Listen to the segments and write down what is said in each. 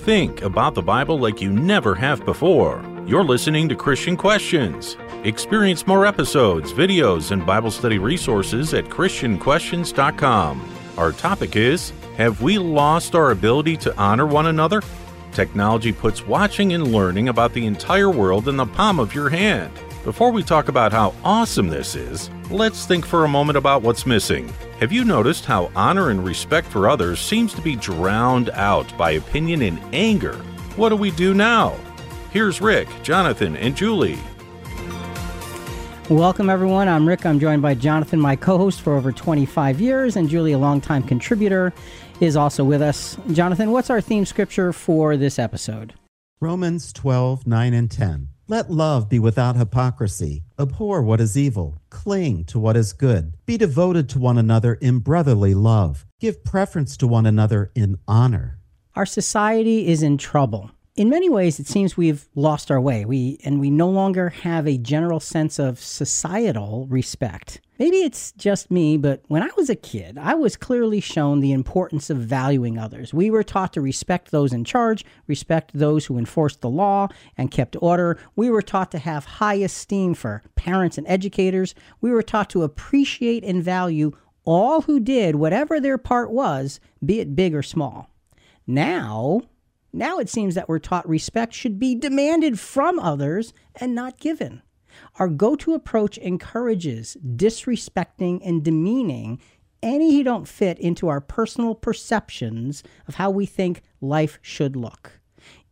think about the Bible like you never have before. You're listening to Christian Questions. Experience more episodes, videos, and Bible study resources at ChristianQuestions.com. Our topic is Have we lost our ability to honor one another? Technology puts watching and learning about the entire world in the palm of your hand. Before we talk about how awesome this is, let's think for a moment about what's missing. Have you noticed how honor and respect for others seems to be drowned out by opinion and anger? What do we do now? Here's Rick, Jonathan, and Julie. Welcome, everyone. I'm Rick. I'm joined by Jonathan, my co host for over 25 years, and Julie, a longtime contributor, is also with us. Jonathan, what's our theme scripture for this episode? Romans 12, 9 and 10. Let love be without hypocrisy. Abhor what is evil. Cling to what is good. Be devoted to one another in brotherly love. Give preference to one another in honor. Our society is in trouble in many ways, it seems we've lost our way. We and we no longer have a general sense of societal respect. Maybe it's just me, but when I was a kid, I was clearly shown the importance of valuing others. We were taught to respect those in charge, respect those who enforced the law and kept order. We were taught to have high esteem for parents and educators. We were taught to appreciate and value all who did whatever their part was, be it big or small. Now, now it seems that we're taught respect should be demanded from others and not given. Our go to approach encourages disrespecting and demeaning any who don't fit into our personal perceptions of how we think life should look.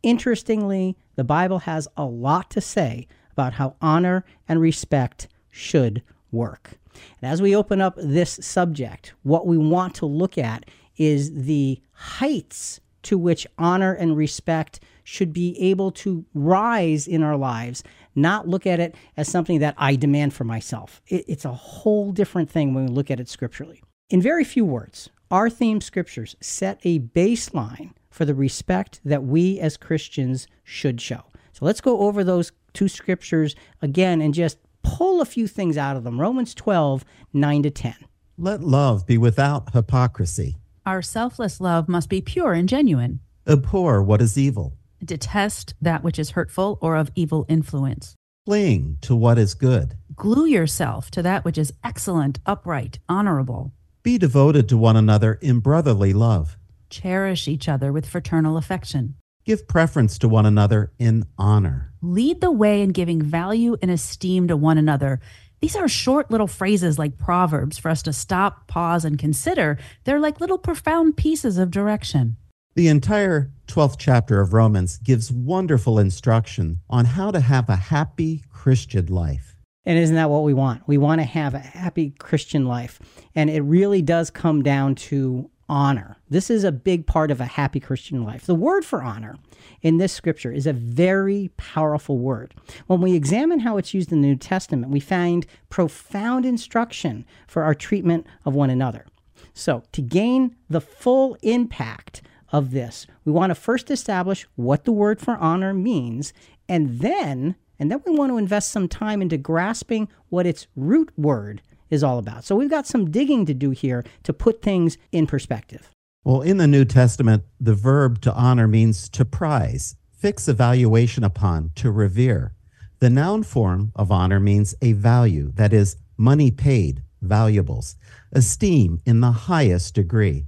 Interestingly, the Bible has a lot to say about how honor and respect should work. And as we open up this subject, what we want to look at is the heights to which honor and respect should be able to rise in our lives, not look at it as something that I demand for myself. It, it's a whole different thing when we look at it scripturally. In very few words, our theme scriptures set a baseline for the respect that we as Christians should show. So let's go over those two scriptures again and just pull a few things out of them. Romans 12, 9 to 10. Let love be without hypocrisy. Our selfless love must be pure and genuine. Abhor what is evil. Detest that which is hurtful or of evil influence. Cling to what is good. Glue yourself to that which is excellent, upright, honorable. Be devoted to one another in brotherly love. Cherish each other with fraternal affection. Give preference to one another in honor. Lead the way in giving value and esteem to one another these are short little phrases like proverbs for us to stop, pause, and consider. They're like little profound pieces of direction. The entire 12th chapter of Romans gives wonderful instruction on how to have a happy Christian life. And isn't that what we want? We want to have a happy Christian life. And it really does come down to honor. This is a big part of a happy Christian life. The word for honor in this scripture is a very powerful word. When we examine how it's used in the New Testament, we find profound instruction for our treatment of one another. So, to gain the full impact of this, we want to first establish what the word for honor means, and then and then we want to invest some time into grasping what its root word is all about. So we've got some digging to do here to put things in perspective. Well, in the New Testament, the verb to honor means to prize, fix a valuation upon, to revere. The noun form of honor means a value, that is, money paid, valuables, esteem in the highest degree.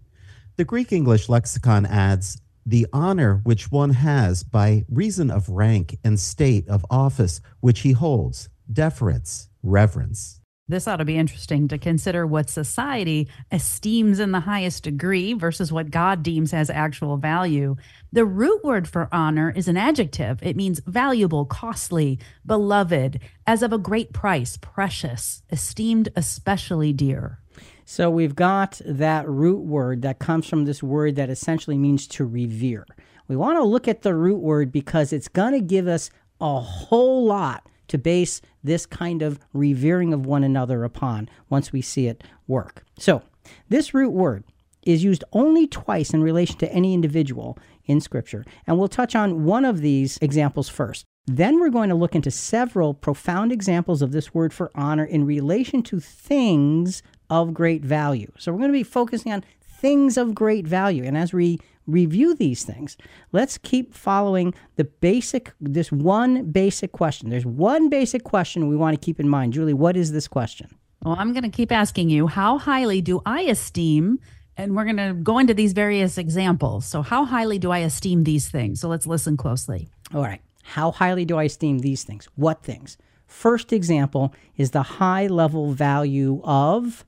The Greek English lexicon adds, the honor which one has by reason of rank and state of office which he holds, deference, reverence. This ought to be interesting to consider what society esteems in the highest degree versus what God deems as actual value. The root word for honor is an adjective. It means valuable, costly, beloved, as of a great price, precious, esteemed especially dear. So we've got that root word that comes from this word that essentially means to revere. We want to look at the root word because it's going to give us a whole lot to base this kind of revering of one another upon once we see it work. So, this root word is used only twice in relation to any individual in Scripture. And we'll touch on one of these examples first. Then we're going to look into several profound examples of this word for honor in relation to things of great value. So we're going to be focusing on things of great value. And as we review these things. Let's keep following the basic, this one basic question. There's one basic question we want to keep in mind. Julie, what is this question? Well, I'm going to keep asking you, how highly do I esteem? And we're going to go into these various examples. So, how highly do I esteem these things? So, let's listen closely. All right. How highly do I esteem these things? What things? First example is the high level value of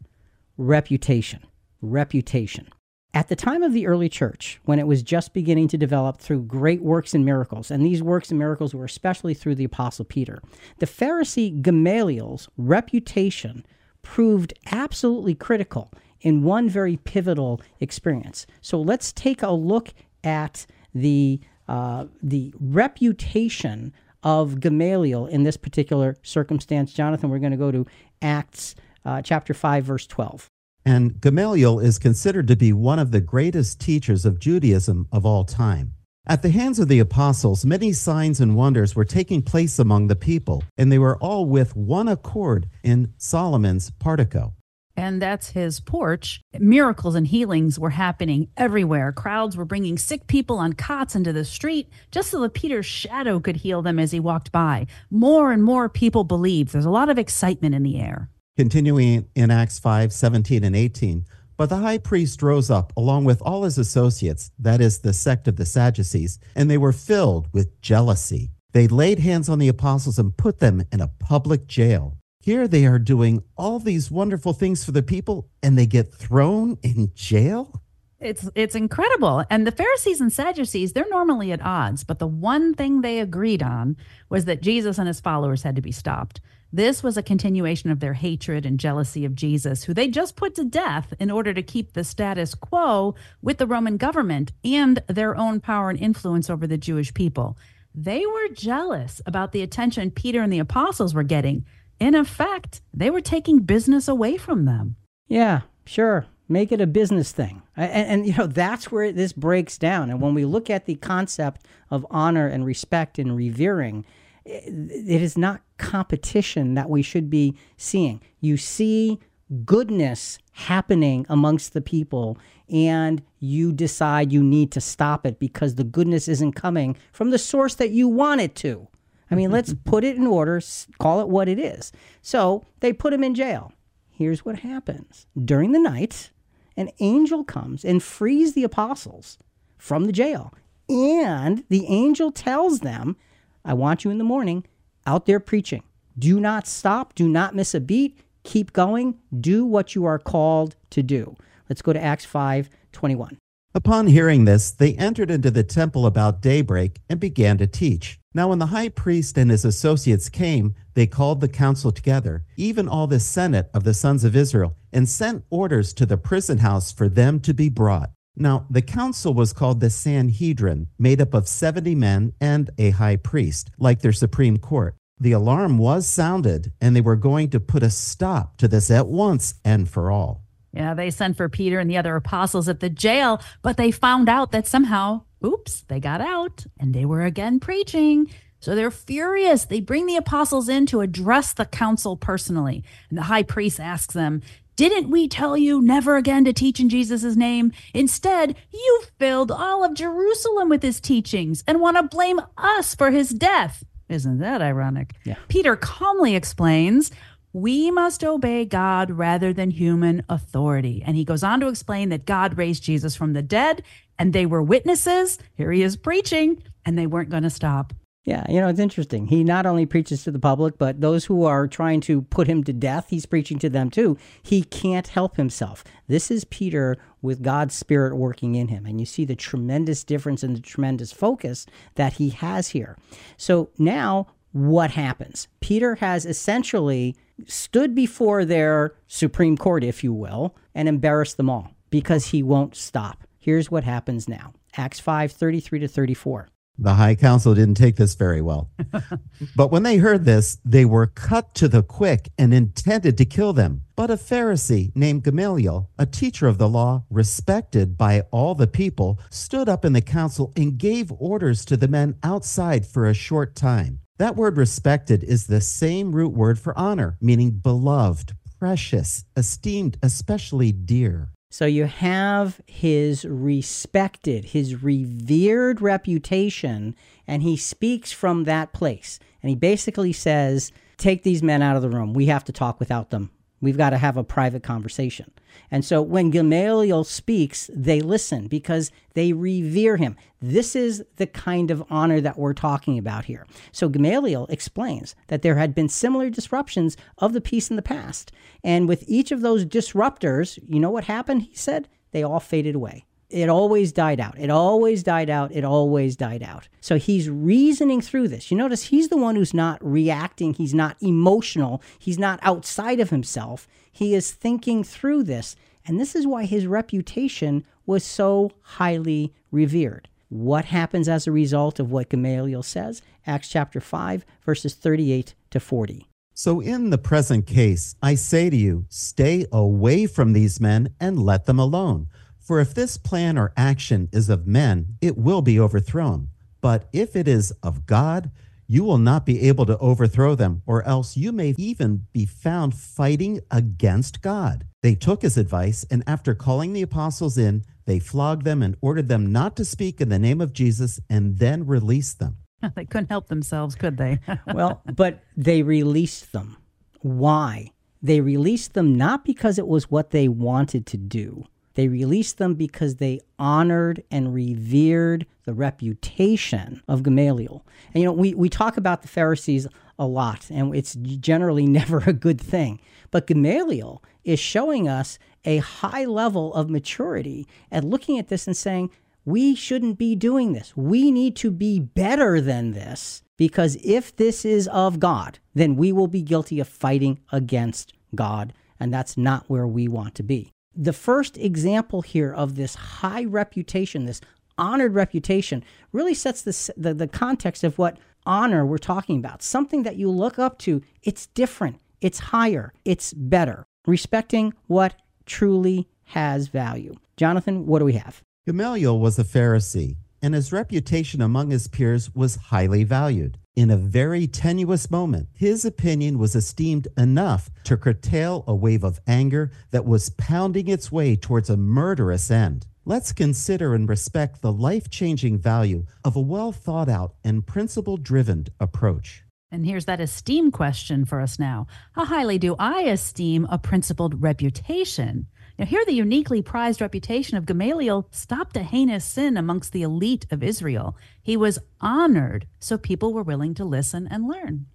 reputation. Reputation. At the time of the early church, when it was just beginning to develop through great works and miracles, and these works and miracles were especially through the Apostle Peter, the Pharisee Gamaliel's reputation proved absolutely critical in one very pivotal experience. So let's take a look at the uh, the reputation of Gamaliel in this particular circumstance. Jonathan, we're going to go to Acts uh, chapter 5, verse 12. And Gamaliel is considered to be one of the greatest teachers of Judaism of all time. At the hands of the apostles, many signs and wonders were taking place among the people, and they were all with one accord in Solomon's portico and that's his porch. Miracles and healings were happening everywhere. Crowds were bringing sick people on cots into the street just so that Peter's shadow could heal them as he walked by. More and more people believed. There's a lot of excitement in the air. Continuing in Acts 5 17 and 18. But the high priest rose up along with all his associates, that is, the sect of the Sadducees, and they were filled with jealousy. They laid hands on the apostles and put them in a public jail. Here they are doing all these wonderful things for the people and they get thrown in jail? It's it's incredible. And the Pharisees and Sadducees, they're normally at odds, but the one thing they agreed on was that Jesus and his followers had to be stopped. This was a continuation of their hatred and jealousy of Jesus, who they just put to death in order to keep the status quo with the Roman government and their own power and influence over the Jewish people. They were jealous about the attention Peter and the apostles were getting in effect, they were taking business away from them. Yeah, sure. Make it a business thing. And, and, you know, that's where this breaks down. And when we look at the concept of honor and respect and revering, it is not competition that we should be seeing. You see goodness happening amongst the people, and you decide you need to stop it because the goodness isn't coming from the source that you want it to. I mean, let's put it in order, call it what it is. So they put him in jail. Here's what happens during the night, an angel comes and frees the apostles from the jail. And the angel tells them, I want you in the morning out there preaching. Do not stop. Do not miss a beat. Keep going. Do what you are called to do. Let's go to Acts 5 21. Upon hearing this, they entered into the temple about daybreak and began to teach. Now, when the high priest and his associates came, they called the council together, even all the senate of the sons of Israel, and sent orders to the prison house for them to be brought. Now, the council was called the Sanhedrin, made up of 70 men and a high priest, like their supreme court. The alarm was sounded, and they were going to put a stop to this at once and for all. Yeah, they sent for Peter and the other apostles at the jail, but they found out that somehow oops, they got out and they were again preaching. So they're furious. They bring the apostles in to address the council personally. And the high priest asks them, Didn't we tell you never again to teach in Jesus' name? Instead, you filled all of Jerusalem with his teachings and want to blame us for his death. Isn't that ironic? Yeah. Peter calmly explains, we must obey God rather than human authority. And he goes on to explain that God raised Jesus from the dead and they were witnesses. Here he is preaching, and they weren't going to stop. Yeah, you know, it's interesting. He not only preaches to the public, but those who are trying to put him to death, he's preaching to them too. He can't help himself. This is Peter with God's Spirit working in him. And you see the tremendous difference and the tremendous focus that he has here. So now, what happens? Peter has essentially stood before their Supreme Court, if you will, and embarrassed them all because he won't stop. Here's what happens now Acts 5 33 to 34. The high council didn't take this very well. but when they heard this, they were cut to the quick and intended to kill them. But a Pharisee named Gamaliel, a teacher of the law, respected by all the people, stood up in the council and gave orders to the men outside for a short time. That word respected is the same root word for honor, meaning beloved, precious, esteemed, especially dear. So you have his respected, his revered reputation, and he speaks from that place. And he basically says, Take these men out of the room. We have to talk without them. We've got to have a private conversation. And so when Gamaliel speaks, they listen because they revere him. This is the kind of honor that we're talking about here. So Gamaliel explains that there had been similar disruptions of the peace in the past. And with each of those disruptors, you know what happened? He said they all faded away it always died out. It always died out. It always died out. So he's reasoning through this. You notice he's the one who's not reacting. He's not emotional. He's not outside of himself. He is thinking through this. And this is why his reputation was so highly revered. What happens as a result of what Gamaliel says? Acts chapter 5, verses 38 to 40. So, in the present case, I say to you, stay away from these men and let them alone. For if this plan or action is of men, it will be overthrown. But if it is of God, you will not be able to overthrow them, or else you may even be found fighting against God. They took his advice, and after calling the apostles in, they flogged them and ordered them not to speak in the name of Jesus, and then released them. They couldn't help themselves, could they? well, but they released them. Why? They released them not because it was what they wanted to do, they released them because they honored and revered the reputation of Gamaliel. And you know, we, we talk about the Pharisees a lot, and it's generally never a good thing. But Gamaliel is showing us a high level of maturity at looking at this and saying, we shouldn't be doing this. We need to be better than this because if this is of God, then we will be guilty of fighting against God. And that's not where we want to be the first example here of this high reputation, this honored reputation, really sets this, the, the context of what honor we're talking about. Something that you look up to, it's different, it's higher, it's better, respecting what truly has value. Jonathan, what do we have? Gamaliel was a Pharisee, and his reputation among his peers was highly valued. In a very tenuous moment, his opinion was esteemed enough to curtail a wave of anger that was pounding its way towards a murderous end. Let's consider and respect the life changing value of a well thought out and principle driven approach. And here's that esteem question for us now. How highly do I esteem a principled reputation? Now, here the uniquely prized reputation of Gamaliel stopped a heinous sin amongst the elite of Israel. He was honored, so people were willing to listen and learn.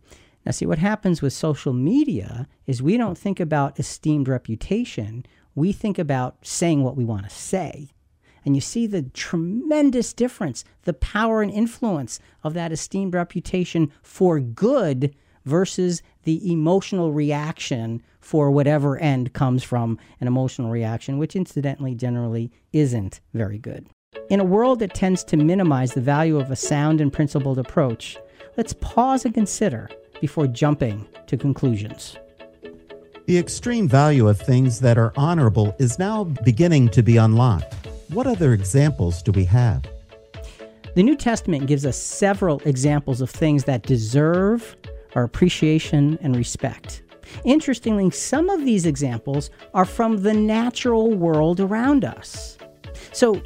Now, see, what happens with social media is we don't think about esteemed reputation, we think about saying what we want to say. And you see the tremendous difference, the power and influence of that esteemed reputation for good versus the emotional reaction for whatever end comes from an emotional reaction, which incidentally generally isn't very good. In a world that tends to minimize the value of a sound and principled approach, let's pause and consider before jumping to conclusions. The extreme value of things that are honorable is now beginning to be unlocked. What other examples do we have? The New Testament gives us several examples of things that deserve appreciation and respect. Interestingly, some of these examples are from the natural world around us. So,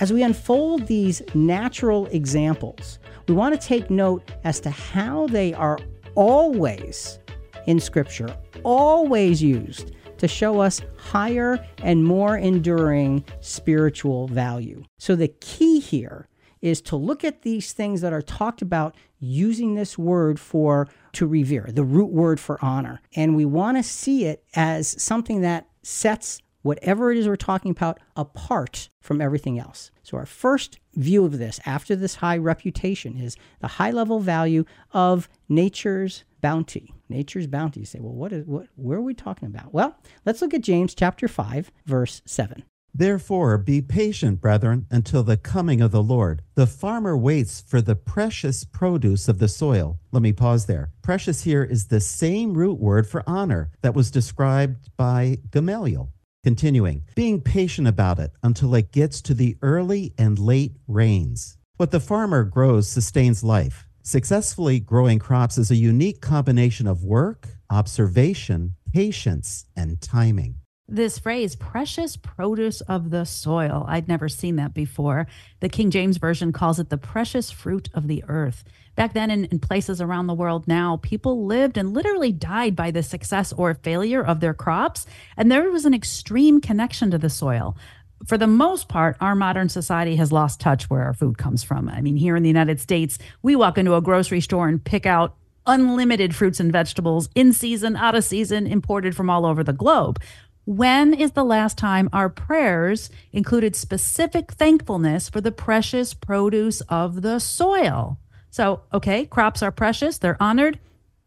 as we unfold these natural examples, we want to take note as to how they are always in Scripture, always used to show us higher and more enduring spiritual value. So, the key here is to look at these things that are talked about using this word for to revere, the root word for honor. And we want to see it as something that sets whatever it is we're talking about apart from everything else. So, our first view of this after this high reputation is the high level value of nature's bounty. Nature's bounty. You say, well, what is what where are we talking about? Well, let's look at James chapter 5, verse 7. Therefore, be patient, brethren, until the coming of the Lord. The farmer waits for the precious produce of the soil. Let me pause there. Precious here is the same root word for honor that was described by Gamaliel. Continuing, being patient about it until it gets to the early and late rains. What the farmer grows sustains life. Successfully growing crops is a unique combination of work, observation, patience, and timing. This phrase, precious produce of the soil. I'd never seen that before. The King James Version calls it the precious fruit of the earth. Back then, in, in, places around the world now, people lived and literally died by the success or failure of their crops. And there was an extreme connection to the soil. For the most part, our modern society has lost touch where our food comes from. I mean, here in the United States, we walk into a grocery store and pick out unlimited fruits and vegetables in season, out of season, imported from all over the globe. When is the last time our prayers included specific thankfulness for the precious produce of the soil? So, okay, crops are precious, they're honored.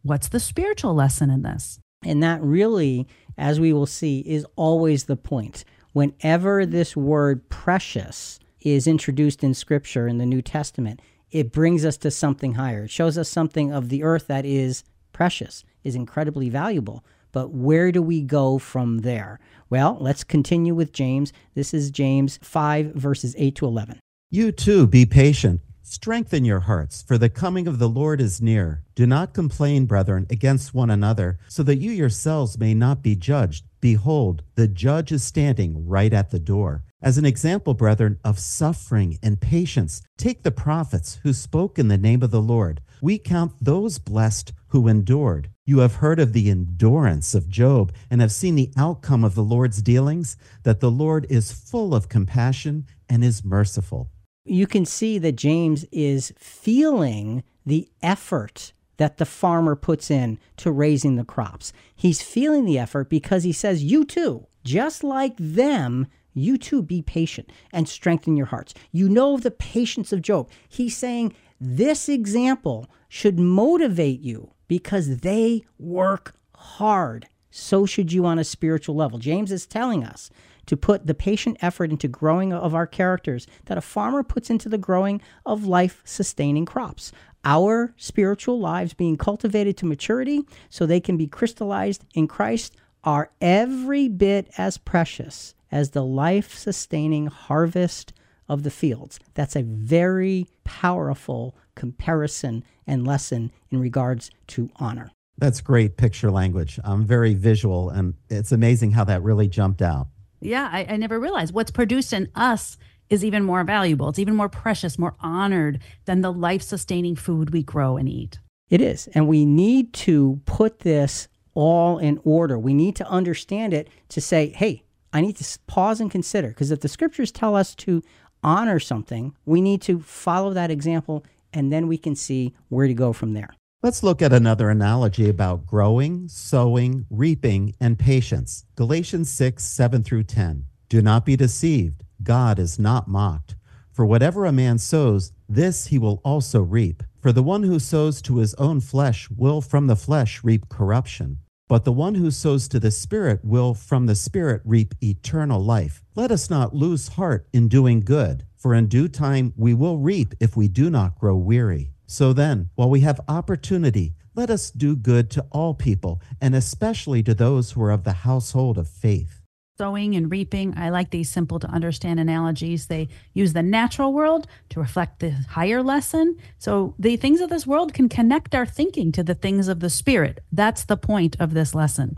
What's the spiritual lesson in this? And that really, as we will see, is always the point. Whenever this word precious is introduced in Scripture in the New Testament, it brings us to something higher. It shows us something of the earth that is precious, is incredibly valuable. But where do we go from there? Well, let's continue with James. This is James 5, verses 8 to 11. You too be patient Strengthen your hearts, for the coming of the Lord is near. Do not complain, brethren, against one another, so that you yourselves may not be judged. Behold, the judge is standing right at the door. As an example, brethren, of suffering and patience, take the prophets who spoke in the name of the Lord. We count those blessed who endured. You have heard of the endurance of Job and have seen the outcome of the Lord's dealings, that the Lord is full of compassion and is merciful you can see that James is feeling the effort that the farmer puts in to raising the crops. He's feeling the effort because he says, You too, just like them, you too be patient and strengthen your hearts. You know the patience of Job. He's saying this example should motivate you because they work hard. So should you on a spiritual level. James is telling us to put the patient effort into growing of our characters that a farmer puts into the growing of life sustaining crops. Our spiritual lives being cultivated to maturity so they can be crystallized in Christ are every bit as precious as the life sustaining harvest of the fields. That's a very powerful comparison and lesson in regards to honor. That's great picture language. I'm very visual, and it's amazing how that really jumped out. Yeah, I, I never realized what's produced in us is even more valuable. It's even more precious, more honored than the life sustaining food we grow and eat. It is. And we need to put this all in order. We need to understand it to say, hey, I need to pause and consider. Because if the scriptures tell us to honor something, we need to follow that example and then we can see where to go from there. Let's look at another analogy about growing, sowing, reaping, and patience. Galatians 6, 7 through 10. Do not be deceived. God is not mocked. For whatever a man sows, this he will also reap. For the one who sows to his own flesh will from the flesh reap corruption. But the one who sows to the Spirit will from the Spirit reap eternal life. Let us not lose heart in doing good, for in due time we will reap if we do not grow weary. So then, while we have opportunity, let us do good to all people, and especially to those who are of the household of faith. Sowing and reaping, I like these simple to understand analogies. They use the natural world to reflect the higher lesson. So the things of this world can connect our thinking to the things of the spirit. That's the point of this lesson.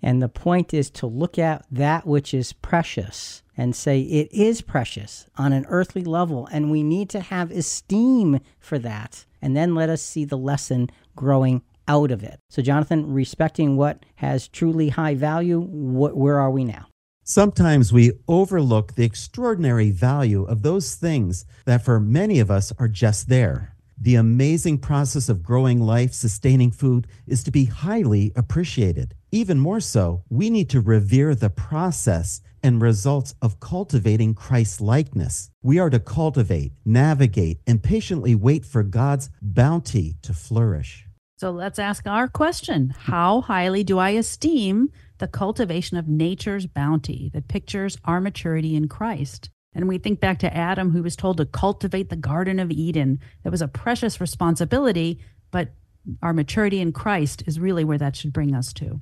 And the point is to look at that which is precious and say it is precious on an earthly level, and we need to have esteem for that and then let us see the lesson growing out of it. So, Jonathan, respecting what has truly high value, wh- where are we now? Sometimes we overlook the extraordinary value of those things that for many of us are just there. The amazing process of growing life sustaining food is to be highly appreciated. Even more so, we need to revere the process and results of cultivating Christ's likeness. We are to cultivate, navigate, and patiently wait for God's bounty to flourish. So let's ask our question How highly do I esteem the cultivation of nature's bounty that pictures our maturity in Christ? And we think back to Adam, who was told to cultivate the Garden of Eden. That was a precious responsibility, but our maturity in Christ is really where that should bring us to.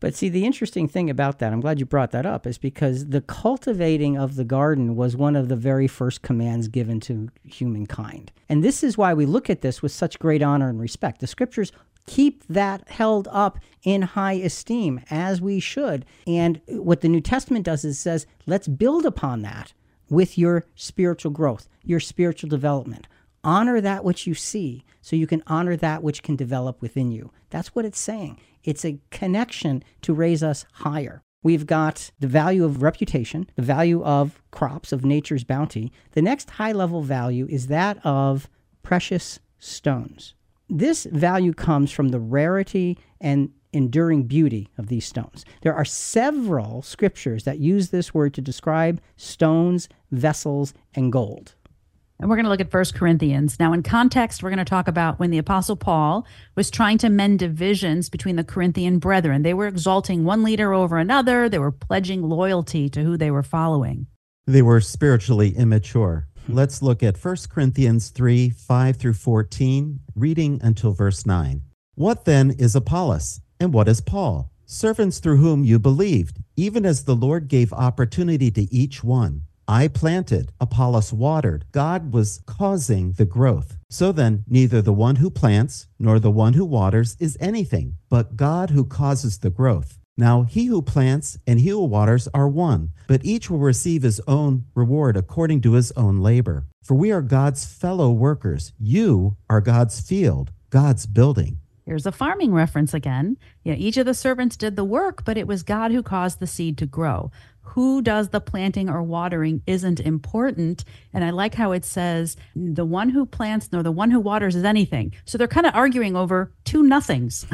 But see, the interesting thing about that, I'm glad you brought that up, is because the cultivating of the garden was one of the very first commands given to humankind. And this is why we look at this with such great honor and respect. The scriptures keep that held up in high esteem as we should. And what the New Testament does is says, let's build upon that with your spiritual growth, your spiritual development. Honor that which you see so you can honor that which can develop within you. That's what it's saying. It's a connection to raise us higher. We've got the value of reputation, the value of crops, of nature's bounty. The next high level value is that of precious stones. This value comes from the rarity and enduring beauty of these stones. There are several scriptures that use this word to describe stones, vessels, and gold. And we're going to look at First Corinthians. Now, in context, we're going to talk about when the Apostle Paul was trying to mend divisions between the Corinthian brethren. They were exalting one leader over another, they were pledging loyalty to who they were following. They were spiritually immature. Let's look at 1 Corinthians 3 5 through 14, reading until verse 9. What then is Apollos, and what is Paul? Servants through whom you believed, even as the Lord gave opportunity to each one. I planted, Apollos watered. God was causing the growth. So then, neither the one who plants nor the one who waters is anything, but God who causes the growth. Now, he who plants and he who waters are one, but each will receive his own reward according to his own labor. For we are God's fellow workers. You are God's field, God's building. Here's a farming reference again. You know, each of the servants did the work, but it was God who caused the seed to grow who does the planting or watering isn't important. And I like how it says the one who plants nor the one who waters is anything. So they're kind of arguing over two nothings.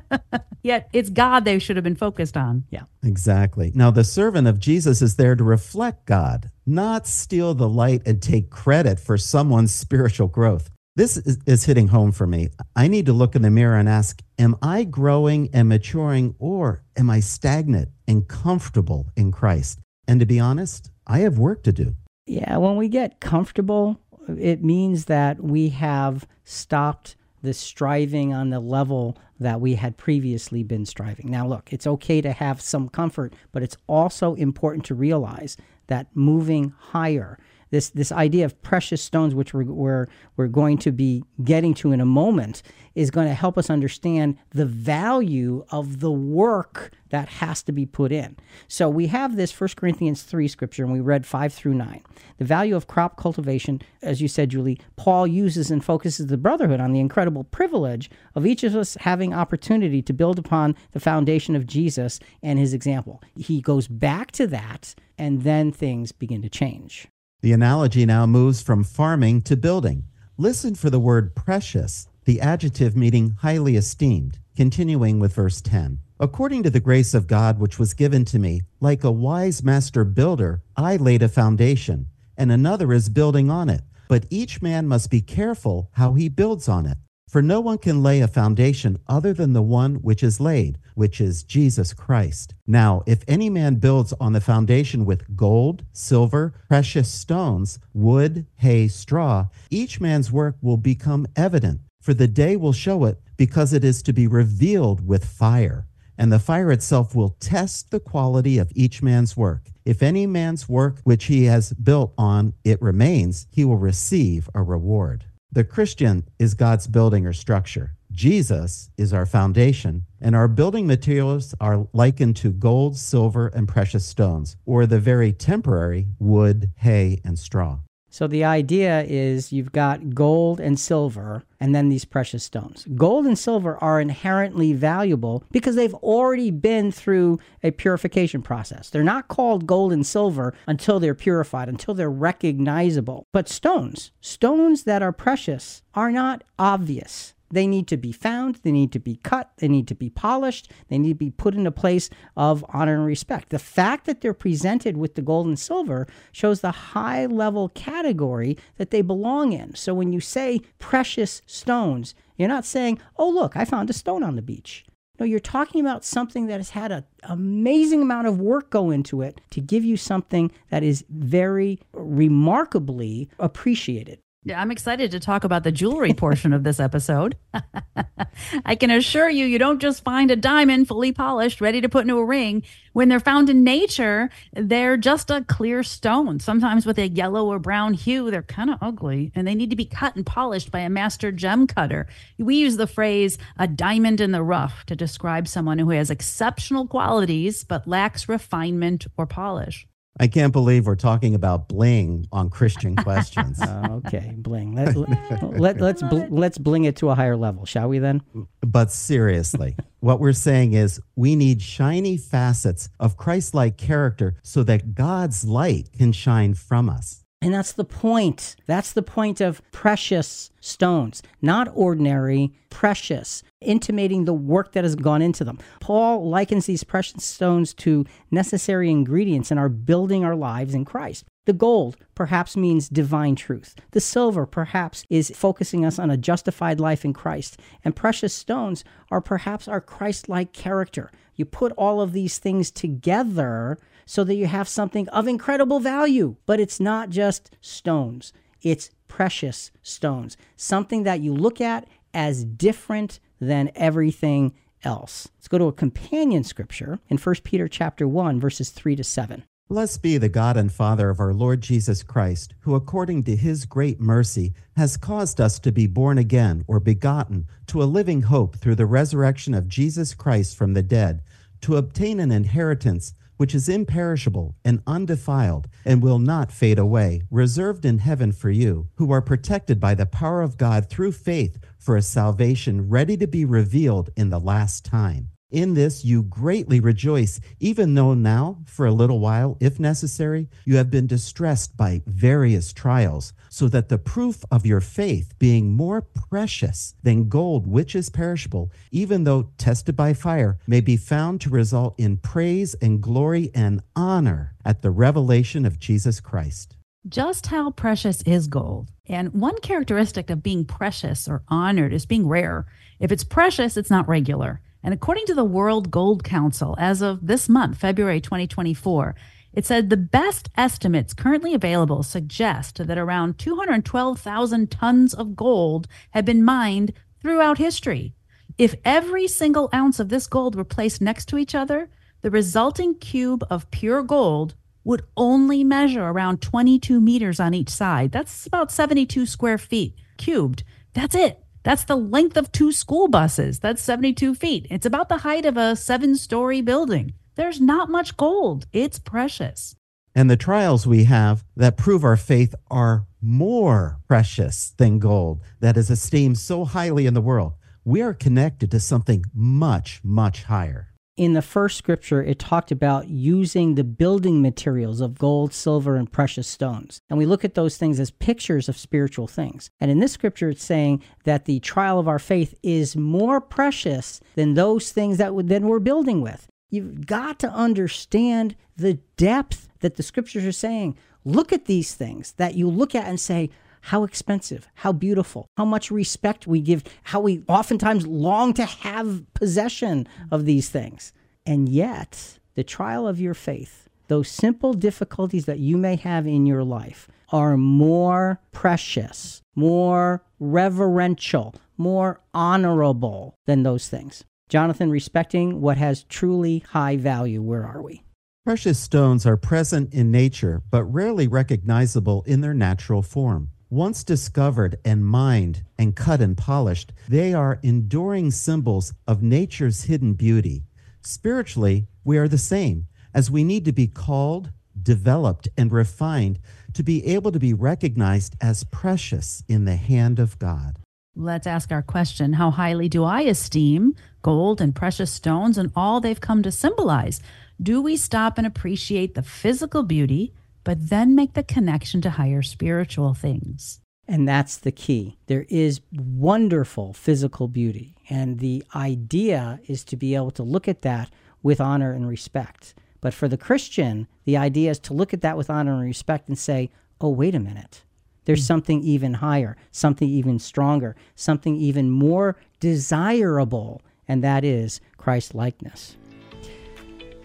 Yet it's God they should have been focused on. Yeah. Exactly. Now, the servant of Jesus is there to reflect God, not steal the light and take credit for someone's spiritual growth. This is, is, hitting home for me. I need to look in the mirror and ask Am I growing and maturing, or am I stagnant and comfortable in Christ? And to be honest, I have work to do. Yeah, when we get comfortable, it means that we have stopped the striving on the level that we had previously been striving. Now, look, it's okay to have some comfort, but it's also important to realize that moving higher this this idea of precious stones, which we're, we're, we're going to be getting to in a moment, is going to help us understand the value of the work that has to be put in. So we have this 1 Corinthians 3 scripture, and we read 5 through 9. The value of crop cultivation, as you said, Julie, Paul uses and focuses the brotherhood on the incredible privilege of each of us having opportunity to build upon the foundation of Jesus and his example. He goes back to that, and then things begin to change. The analogy now moves from farming to building. Listen for the word precious, the adjective meaning highly esteemed, continuing with verse 10. According to the grace of God which was given to me, like a wise master builder, I laid a foundation, and another is building on it. But each man must be careful how he builds on it. For no one can lay a foundation other than the one which is laid, which is Jesus Christ. Now, if any man builds on the foundation with gold, silver, precious stones, wood, hay, straw, each man's work will become evident, for the day will show it, because it is to be revealed with fire. And the fire itself will test the quality of each man's work. If any man's work which he has built on it remains, he will receive a reward. The Christian is God's building or structure. Jesus is our foundation, and our building materials are likened to gold, silver, and precious stones, or the very temporary wood, hay, and straw. So the idea is you've got gold and silver and then these precious stones. Gold and silver are inherently valuable because they've already been through a purification process. They're not called gold and silver until they're purified, until they're recognizable. But stones, stones that are precious, are not obvious. They need to be found, they need to be cut, they need to be polished, they need to be put in a place of honor and respect. The fact that they're presented with the gold and silver shows the high level category that they belong in. So when you say precious stones, you're not saying, oh, look, I found a stone on the beach. No, you're talking about something that has had an amazing amount of work go into it to give you something that is very remarkably appreciated. I'm excited to talk about the jewelry portion of this episode. I can assure you, you don't just find a diamond fully polished, ready to put into a ring. When they're found in nature, they're just a clear stone, sometimes with a yellow or brown hue. They're kind of ugly and they need to be cut and polished by a master gem cutter. We use the phrase a diamond in the rough to describe someone who has exceptional qualities but lacks refinement or polish. I can't believe we're talking about bling on Christian questions. Uh, okay, bling. Let, let, let's bl- let's bling it to a higher level, shall we then? but seriously, what we're saying is we need shiny facets of Christ like character so that God's light can shine from us. And that's the point. That's the point of precious stones, not ordinary, precious, intimating the work that has gone into them. Paul likens these precious stones to necessary ingredients in our building our lives in Christ. The gold perhaps means divine truth. The silver perhaps is focusing us on a justified life in Christ. And precious stones are perhaps our Christ like character. You put all of these things together so that you have something of incredible value. But it's not just stones, it's precious stones, something that you look at as different than everything else. Let's go to a companion scripture in 1 Peter chapter 1 verses 3 to 7. Blessed be the God and Father of our Lord Jesus Christ, who according to his great mercy has caused us to be born again or begotten to a living hope through the resurrection of Jesus Christ from the dead, to obtain an inheritance which is imperishable and undefiled and will not fade away, reserved in heaven for you, who are protected by the power of God through faith for a salvation ready to be revealed in the last time. In this you greatly rejoice, even though now, for a little while, if necessary, you have been distressed by various trials, so that the proof of your faith, being more precious than gold which is perishable, even though tested by fire, may be found to result in praise and glory and honor at the revelation of Jesus Christ. Just how precious is gold? And one characteristic of being precious or honored is being rare. If it's precious, it's not regular. And according to the World Gold Council, as of this month, February 2024, it said the best estimates currently available suggest that around 212,000 tons of gold have been mined throughout history. If every single ounce of this gold were placed next to each other, the resulting cube of pure gold would only measure around 22 meters on each side. That's about 72 square feet cubed. That's it. That's the length of two school buses. That's 72 feet. It's about the height of a seven story building. There's not much gold. It's precious. And the trials we have that prove our faith are more precious than gold that is esteemed so highly in the world. We are connected to something much, much higher. In the first scripture, it talked about using the building materials of gold, silver, and precious stones. And we look at those things as pictures of spiritual things. And in this scripture, it's saying that the trial of our faith is more precious than those things that then we're building with. You've got to understand the depth that the scriptures are saying. Look at these things that you look at and say, how expensive, how beautiful, how much respect we give, how we oftentimes long to have possession of these things. And yet, the trial of your faith, those simple difficulties that you may have in your life, are more precious, more reverential, more honorable than those things. Jonathan, respecting what has truly high value, where are we? Precious stones are present in nature, but rarely recognizable in their natural form. Once discovered and mined and cut and polished, they are enduring symbols of nature's hidden beauty. Spiritually, we are the same, as we need to be called, developed, and refined to be able to be recognized as precious in the hand of God. Let's ask our question How highly do I esteem gold and precious stones and all they've come to symbolize? Do we stop and appreciate the physical beauty, but then make the connection to higher spiritual things? And that's the key. There is wonderful physical beauty. And the idea is to be able to look at that with honor and respect. But for the Christian, the idea is to look at that with honor and respect and say, oh, wait a minute. There's mm. something even higher, something even stronger, something even more desirable, and that is Christ likeness.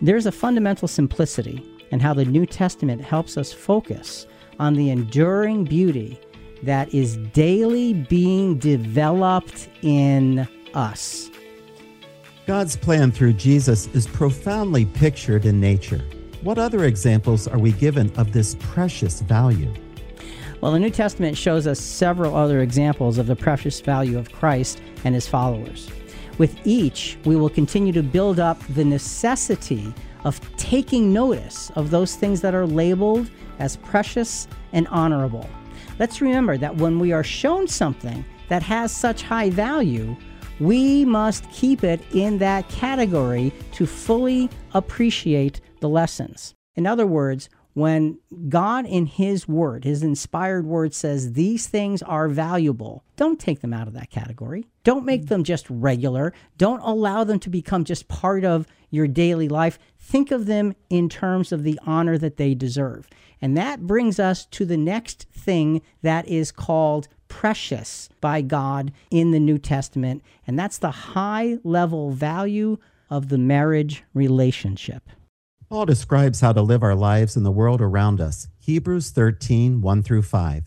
There's a fundamental simplicity in how the New Testament helps us focus on the enduring beauty that is daily being developed in us. God's plan through Jesus is profoundly pictured in nature. What other examples are we given of this precious value? Well, the New Testament shows us several other examples of the precious value of Christ and his followers. With each, we will continue to build up the necessity of taking notice of those things that are labeled as precious and honorable. Let's remember that when we are shown something that has such high value, we must keep it in that category to fully appreciate the lessons. In other words, when God in His Word, His inspired Word says these things are valuable, don't take them out of that category. Don't make them just regular. Don't allow them to become just part of your daily life. Think of them in terms of the honor that they deserve. And that brings us to the next thing that is called precious by God in the New Testament, and that's the high level value of the marriage relationship. Paul describes how to live our lives in the world around us. Hebrews 13, 1 through 5.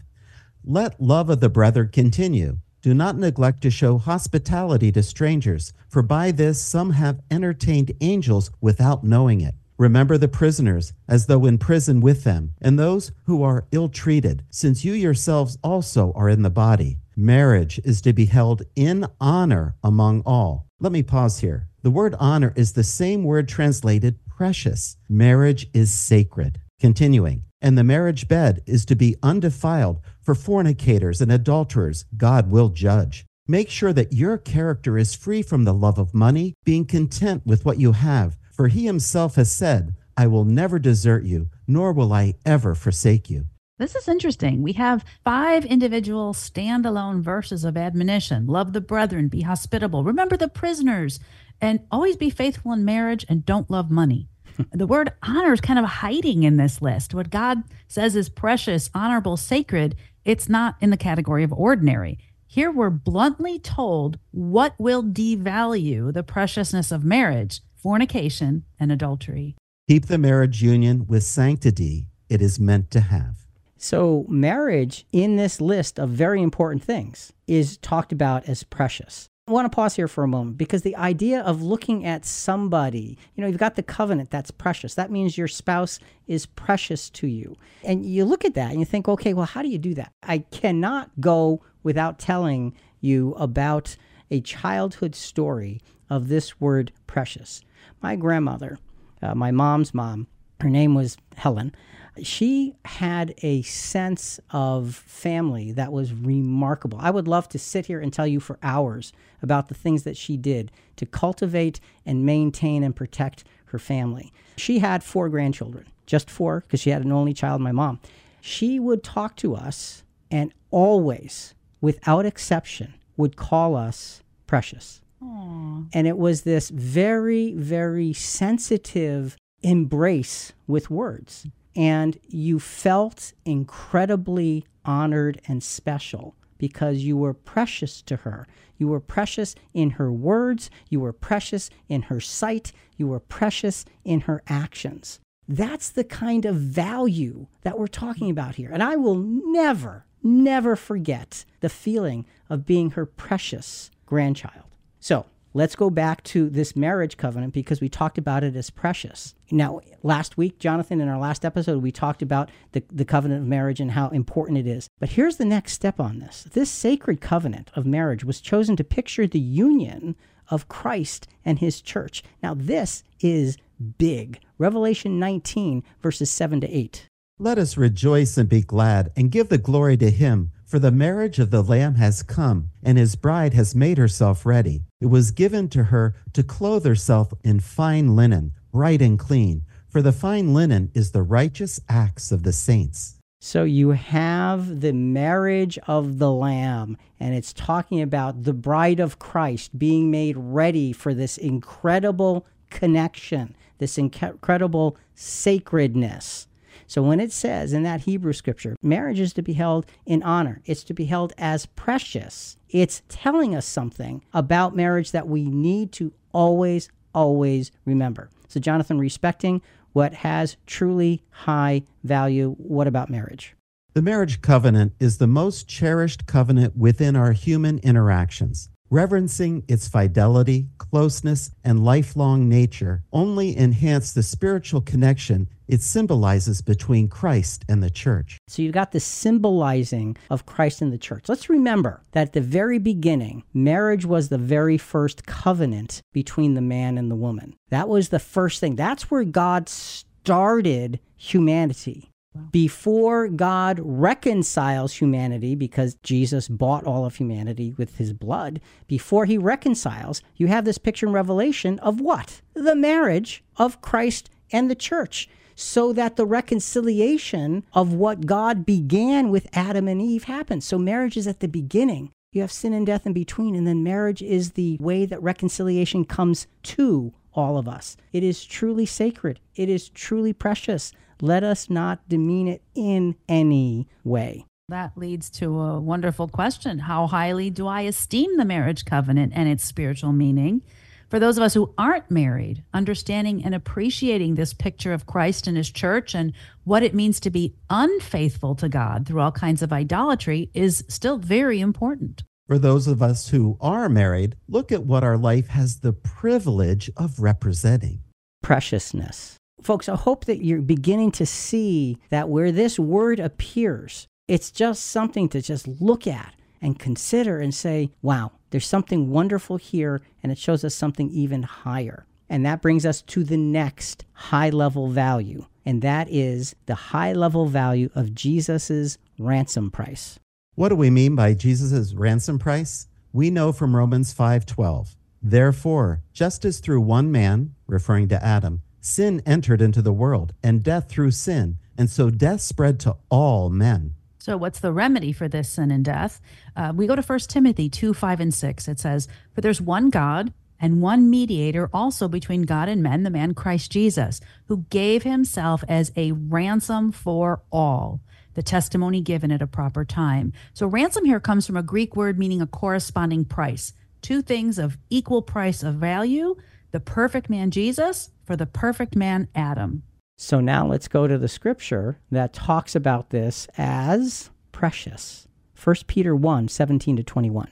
Let love of the brethren continue. Do not neglect to show hospitality to strangers, for by this some have entertained angels without knowing it. Remember the prisoners, as though in prison with them, and those who are ill treated, since you yourselves also are in the body. Marriage is to be held in honor among all. Let me pause here. The word honor is the same word translated precious. Marriage is sacred. Continuing, and the marriage bed is to be undefiled, for fornicators and adulterers God will judge. Make sure that your character is free from the love of money, being content with what you have for he himself has said, I will never desert you, nor will I ever forsake you. This is interesting. We have five individual standalone verses of admonition love the brethren, be hospitable, remember the prisoners, and always be faithful in marriage and don't love money. the word honor is kind of hiding in this list. What God says is precious, honorable, sacred, it's not in the category of ordinary. Here we're bluntly told what will devalue the preciousness of marriage fornication, and adultery. Keep the marriage union with sanctity it is meant to have. So, marriage in this list of very important things is talked about as precious. I want to pause here for a moment because the idea of looking at somebody, you know, you've got the covenant that's precious. That means your spouse is precious to you. And you look at that and you think, okay, well, how do you do that? I cannot go without telling you about a childhood story of this word precious my grandmother, uh, my mom's mom, her name was Helen. She had a sense of family that was remarkable. I would love to sit here and tell you for hours about the things that she did to cultivate and maintain and protect her family. She had four grandchildren, just four, because she had an only child, my mom. She would talk to us and always, without exception, would call us precious. Aww. And it was this very, very sensitive embrace with words. And you felt incredibly honored and special because you were precious to her. You were precious in her words, you were precious in her sight, you were precious in her actions. That's the kind of value that we're talking about here. And I will never, never forget the feeling of being her precious grandchild. So let's go back to this marriage covenant because we talked about it as precious. Now, last week, Jonathan, in our last episode, we talked about the, the covenant of marriage and how important it is. But here's the next step on this this sacred covenant of marriage was chosen to picture the union of Christ and his church. Now, this is big. Revelation 19, verses 7 to 8. Let us rejoice and be glad and give the glory to him for the marriage of the Lamb has come, and his bride has made herself ready. It was given to her to clothe herself in fine linen, bright and clean, for the fine linen is the righteous acts of the saints. So you have the marriage of the Lamb, and it's talking about the bride of Christ being made ready for this incredible connection, this incredible sacredness. So when it says in that Hebrew scripture, marriage is to be held in honor, it's to be held as precious. It's telling us something about marriage that we need to always, always remember. So, Jonathan, respecting what has truly high value, what about marriage? The marriage covenant is the most cherished covenant within our human interactions. Reverencing its fidelity, closeness, and lifelong nature only enhance the spiritual connection it symbolizes between Christ and the church. So you've got the symbolizing of Christ and the church. Let's remember that at the very beginning, marriage was the very first covenant between the man and the woman. That was the first thing. That's where God started humanity before God reconciles humanity, because Jesus bought all of humanity with his blood, before he reconciles, you have this picture in Revelation of what? The marriage of Christ and the church. So that the reconciliation of what God began with Adam and Eve happens. So marriage is at the beginning. You have sin and death in between, and then marriage is the way that reconciliation comes to all of us. It is truly sacred, it is truly precious. Let us not demean it in any way. That leads to a wonderful question. How highly do I esteem the marriage covenant and its spiritual meaning? For those of us who aren't married, understanding and appreciating this picture of Christ and his church and what it means to be unfaithful to God through all kinds of idolatry is still very important. For those of us who are married, look at what our life has the privilege of representing preciousness. Folks, I hope that you're beginning to see that where this word appears, it's just something to just look at and consider and say, wow, there's something wonderful here, and it shows us something even higher. And that brings us to the next high level value, and that is the high level value of Jesus' ransom price. What do we mean by Jesus' ransom price? We know from Romans 5:12. Therefore, just as through one man, referring to Adam, sin entered into the world, and death through sin, and so death spread to all men. So, what's the remedy for this sin and death? Uh, we go to 1 Timothy 2 5 and 6. It says, For there's one God and one mediator also between God and men, the man Christ Jesus, who gave himself as a ransom for all, the testimony given at a proper time. So, ransom here comes from a Greek word meaning a corresponding price. Two things of equal price of value the perfect man Jesus for the perfect man Adam. So now let's go to the scripture that talks about this as precious. 1 Peter 1 17 to 21.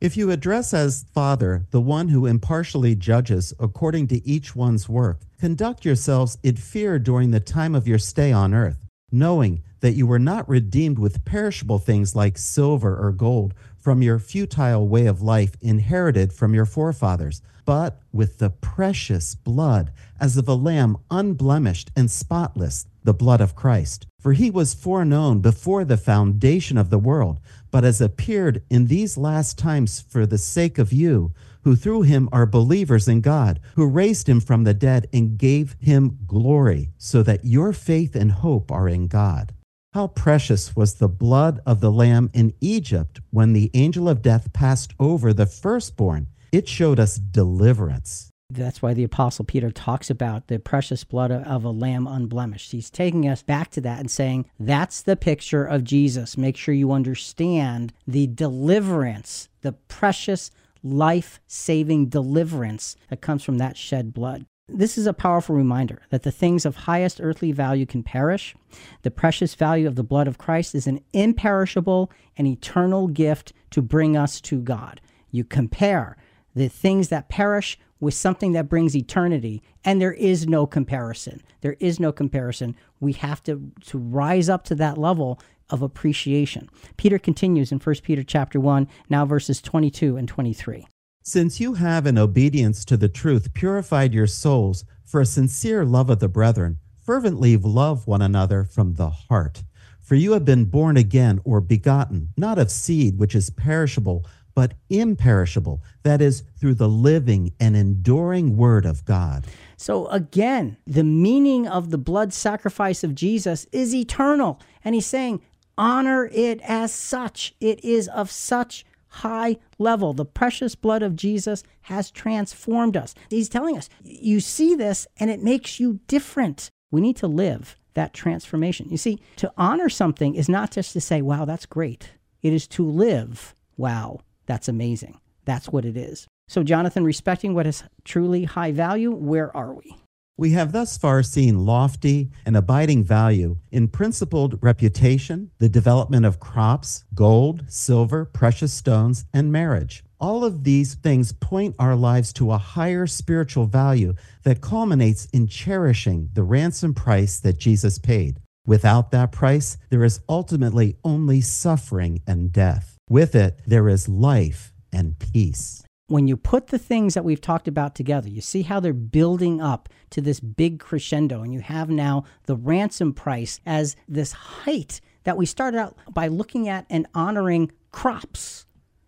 If you address as Father the one who impartially judges according to each one's work, conduct yourselves in fear during the time of your stay on earth, knowing that you were not redeemed with perishable things like silver or gold from your futile way of life inherited from your forefathers but with the precious blood as of a lamb unblemished and spotless, the blood of Christ. For he was foreknown before the foundation of the world, but has appeared in these last times for the sake of you, who through him are believers in God, who raised him from the dead and gave him glory, so that your faith and hope are in God. How precious was the blood of the Lamb in Egypt when the angel of death passed over the firstborn it showed us deliverance. That's why the Apostle Peter talks about the precious blood of a lamb unblemished. He's taking us back to that and saying, that's the picture of Jesus. Make sure you understand the deliverance, the precious life saving deliverance that comes from that shed blood. This is a powerful reminder that the things of highest earthly value can perish. The precious value of the blood of Christ is an imperishable and eternal gift to bring us to God. You compare the things that perish with something that brings eternity. And there is no comparison. There is no comparison. We have to to rise up to that level of appreciation. Peter continues in 1 peter chapter 1 now verses 22 and 23 since you have in obedience to the truth purified your souls for a sincere love of the brethren fervently love one another from the heart. For you have been born again or begotten not of seed which is perishable but imperishable. That is, through the living and enduring Word of God. So, again, the meaning of the blood sacrifice of Jesus is eternal. And he's saying, honor it as such. It is of such high level. The precious blood of Jesus has transformed us. He's telling us, you see this and it makes you different. We need to live that transformation. You see, to honor something is not just to say, wow, that's great. It is to live, wow, that's amazing. That's what it is. So, Jonathan, respecting what is truly high value, where are we? We have thus far seen lofty and abiding value in principled reputation, the development of crops, gold, silver, precious stones, and marriage. All of these things point our lives to a higher spiritual value that culminates in cherishing the ransom price that Jesus paid. Without that price, there is ultimately only suffering and death. With it, there is life and peace when you put the things that we've talked about together, you see how they're building up to this big crescendo, and you have now the ransom price as this height that we started out by looking at and honoring crops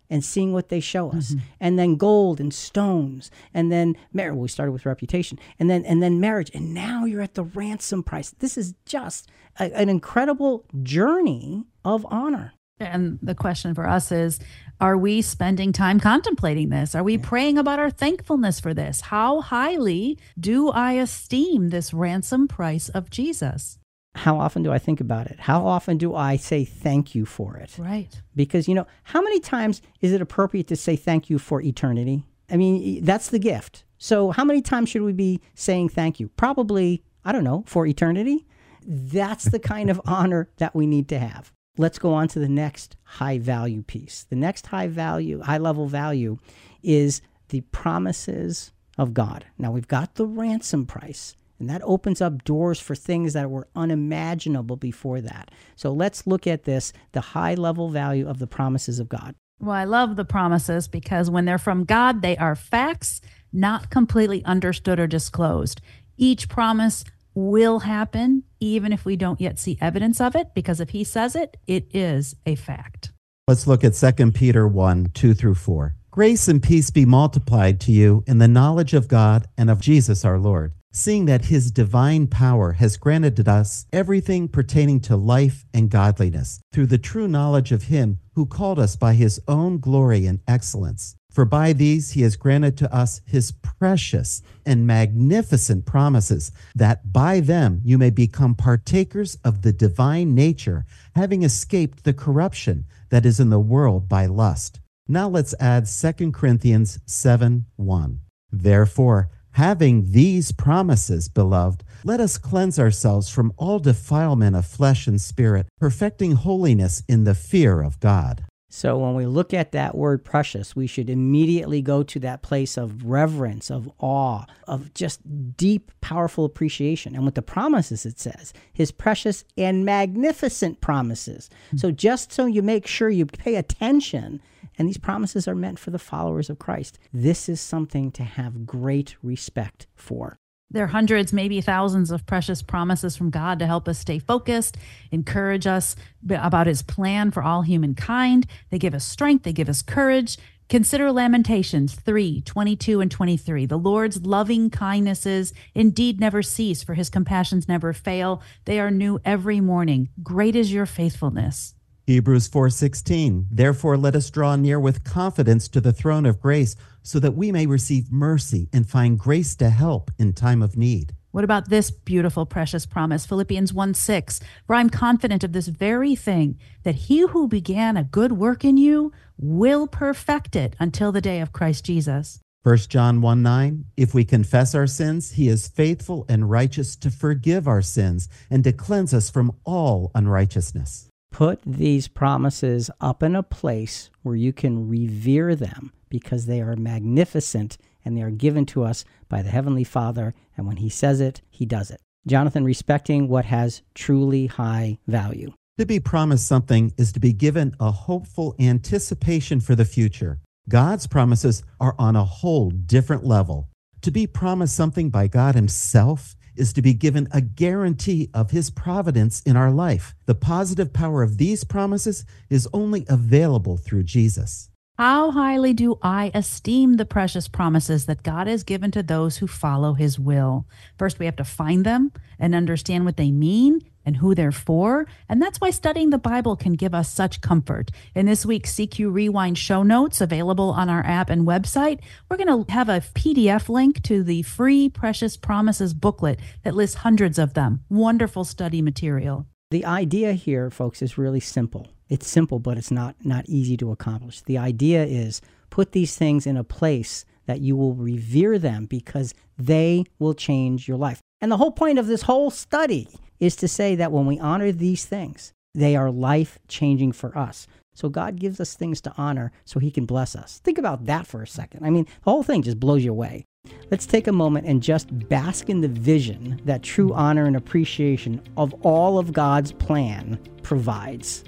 and seeing what they show us mm-hmm. and then gold and stones and then marriage well, we started with reputation and then and then marriage and now you're at the ransom price this is just a, an incredible journey of honor and the question for us is Are we spending time contemplating this? Are we praying about our thankfulness for this? How highly do I esteem this ransom price of Jesus? How often do I think about it? How often do I say thank you for it? Right. Because, you know, how many times is it appropriate to say thank you for eternity? I mean, that's the gift. So, how many times should we be saying thank you? Probably, I don't know, for eternity. That's the kind of honor that we need to have let's go on to the next high value piece. The next high value, high level value is the promises of God. Now we've got the ransom price, and that opens up doors for things that were unimaginable before that. So let's look at this the high level value of the promises of God. Well, I love the promises because when they're from God, they are facts, not completely understood or disclosed. Each promise will happen, even if we don't yet see evidence of it, because if he says it, it is a fact. Let's look at 2 Peter 1 2 through 4. Grace and peace be multiplied to you in the knowledge of God and of Jesus our Lord, seeing that his divine power has granted us everything pertaining to life and godliness through the true knowledge of him who called us by his own glory and excellence for by these he has granted to us his precious and magnificent promises, that by them you may become partakers of the divine nature, having escaped the corruption that is in the world by lust. Now let's add 2 Corinthians 7 1. Therefore, having these promises, beloved, let us cleanse ourselves from all defilement of flesh and spirit, perfecting holiness in the fear of God. So when we look at that word precious, we should immediately go to that place of reverence, of awe, of just deep, powerful appreciation. And with the promises, it says, his precious and magnificent promises. Mm-hmm. So just so you make sure you pay attention, and these promises are meant for the followers of Christ, this is something to have great respect for. There are hundreds, maybe thousands of precious promises from God to help us stay focused, encourage us about his plan for all humankind. They give us strength, they give us courage. Consider Lamentations 3 22 and 23. The Lord's loving kindnesses indeed never cease, for his compassions never fail. They are new every morning. Great is your faithfulness. Hebrews 4:16 Therefore let us draw near with confidence to the throne of grace so that we may receive mercy and find grace to help in time of need. What about this beautiful precious promise Philippians 1 6 For I'm confident of this very thing that he who began a good work in you will perfect it until the day of Christ Jesus. 1 John 1 9, if we confess our sins, he is faithful and righteous to forgive our sins and to cleanse us from all unrighteousness put these promises up in a place where you can revere them because they are magnificent and they are given to us by the Heavenly Father. And when He says it, He does it. Jonathan, respecting what has truly high value. To be promised something is to be given a hopeful anticipation for the future. God's promises are on a whole different level. To be promised something by God Himself is to be given a guarantee of his providence in our life. The positive power of these promises is only available through Jesus. How highly do I esteem the precious promises that God has given to those who follow his will? First, we have to find them and understand what they mean and who they're for. And that's why studying the Bible can give us such comfort. In this week's CQ Rewind show notes available on our app and website, we're going to have a PDF link to the free Precious Promises booklet that lists hundreds of them. Wonderful study material. The idea here, folks, is really simple. It's simple, but it's not not easy to accomplish. The idea is put these things in a place that you will revere them because they will change your life. And the whole point of this whole study is to say that when we honor these things, they are life changing for us. So God gives us things to honor so he can bless us. Think about that for a second. I mean, the whole thing just blows you away. Let's take a moment and just bask in the vision that true honor and appreciation of all of God's plan provides.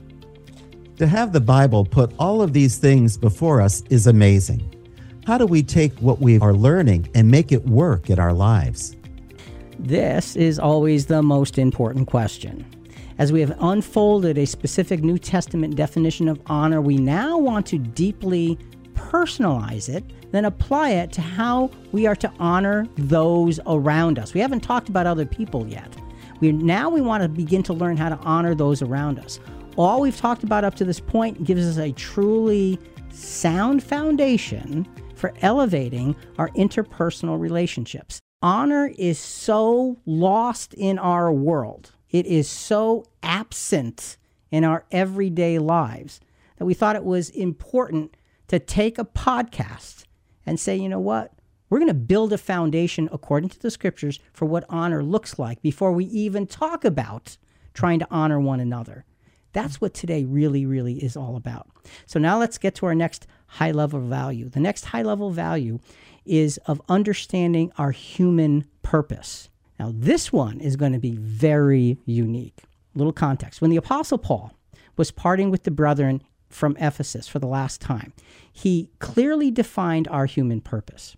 To have the Bible put all of these things before us is amazing. How do we take what we are learning and make it work in our lives? This is always the most important question. As we have unfolded a specific New Testament definition of honor, we now want to deeply personalize it, then apply it to how we are to honor those around us. We haven't talked about other people yet. We now we want to begin to learn how to honor those around us. All we've talked about up to this point gives us a truly sound foundation for elevating our interpersonal relationships. Honor is so lost in our world it is so absent in our everyday lives that we thought it was important to take a podcast and say, you know what? We're going to build a foundation according to the scriptures for what honor looks like before we even talk about trying to honor one another. That's what today really, really is all about. So now let's get to our next high level value. The next high level value is of understanding our human purpose. Now, this one is going to be very unique. Little context. When the Apostle Paul was parting with the brethren from Ephesus for the last time, he clearly defined our human purpose.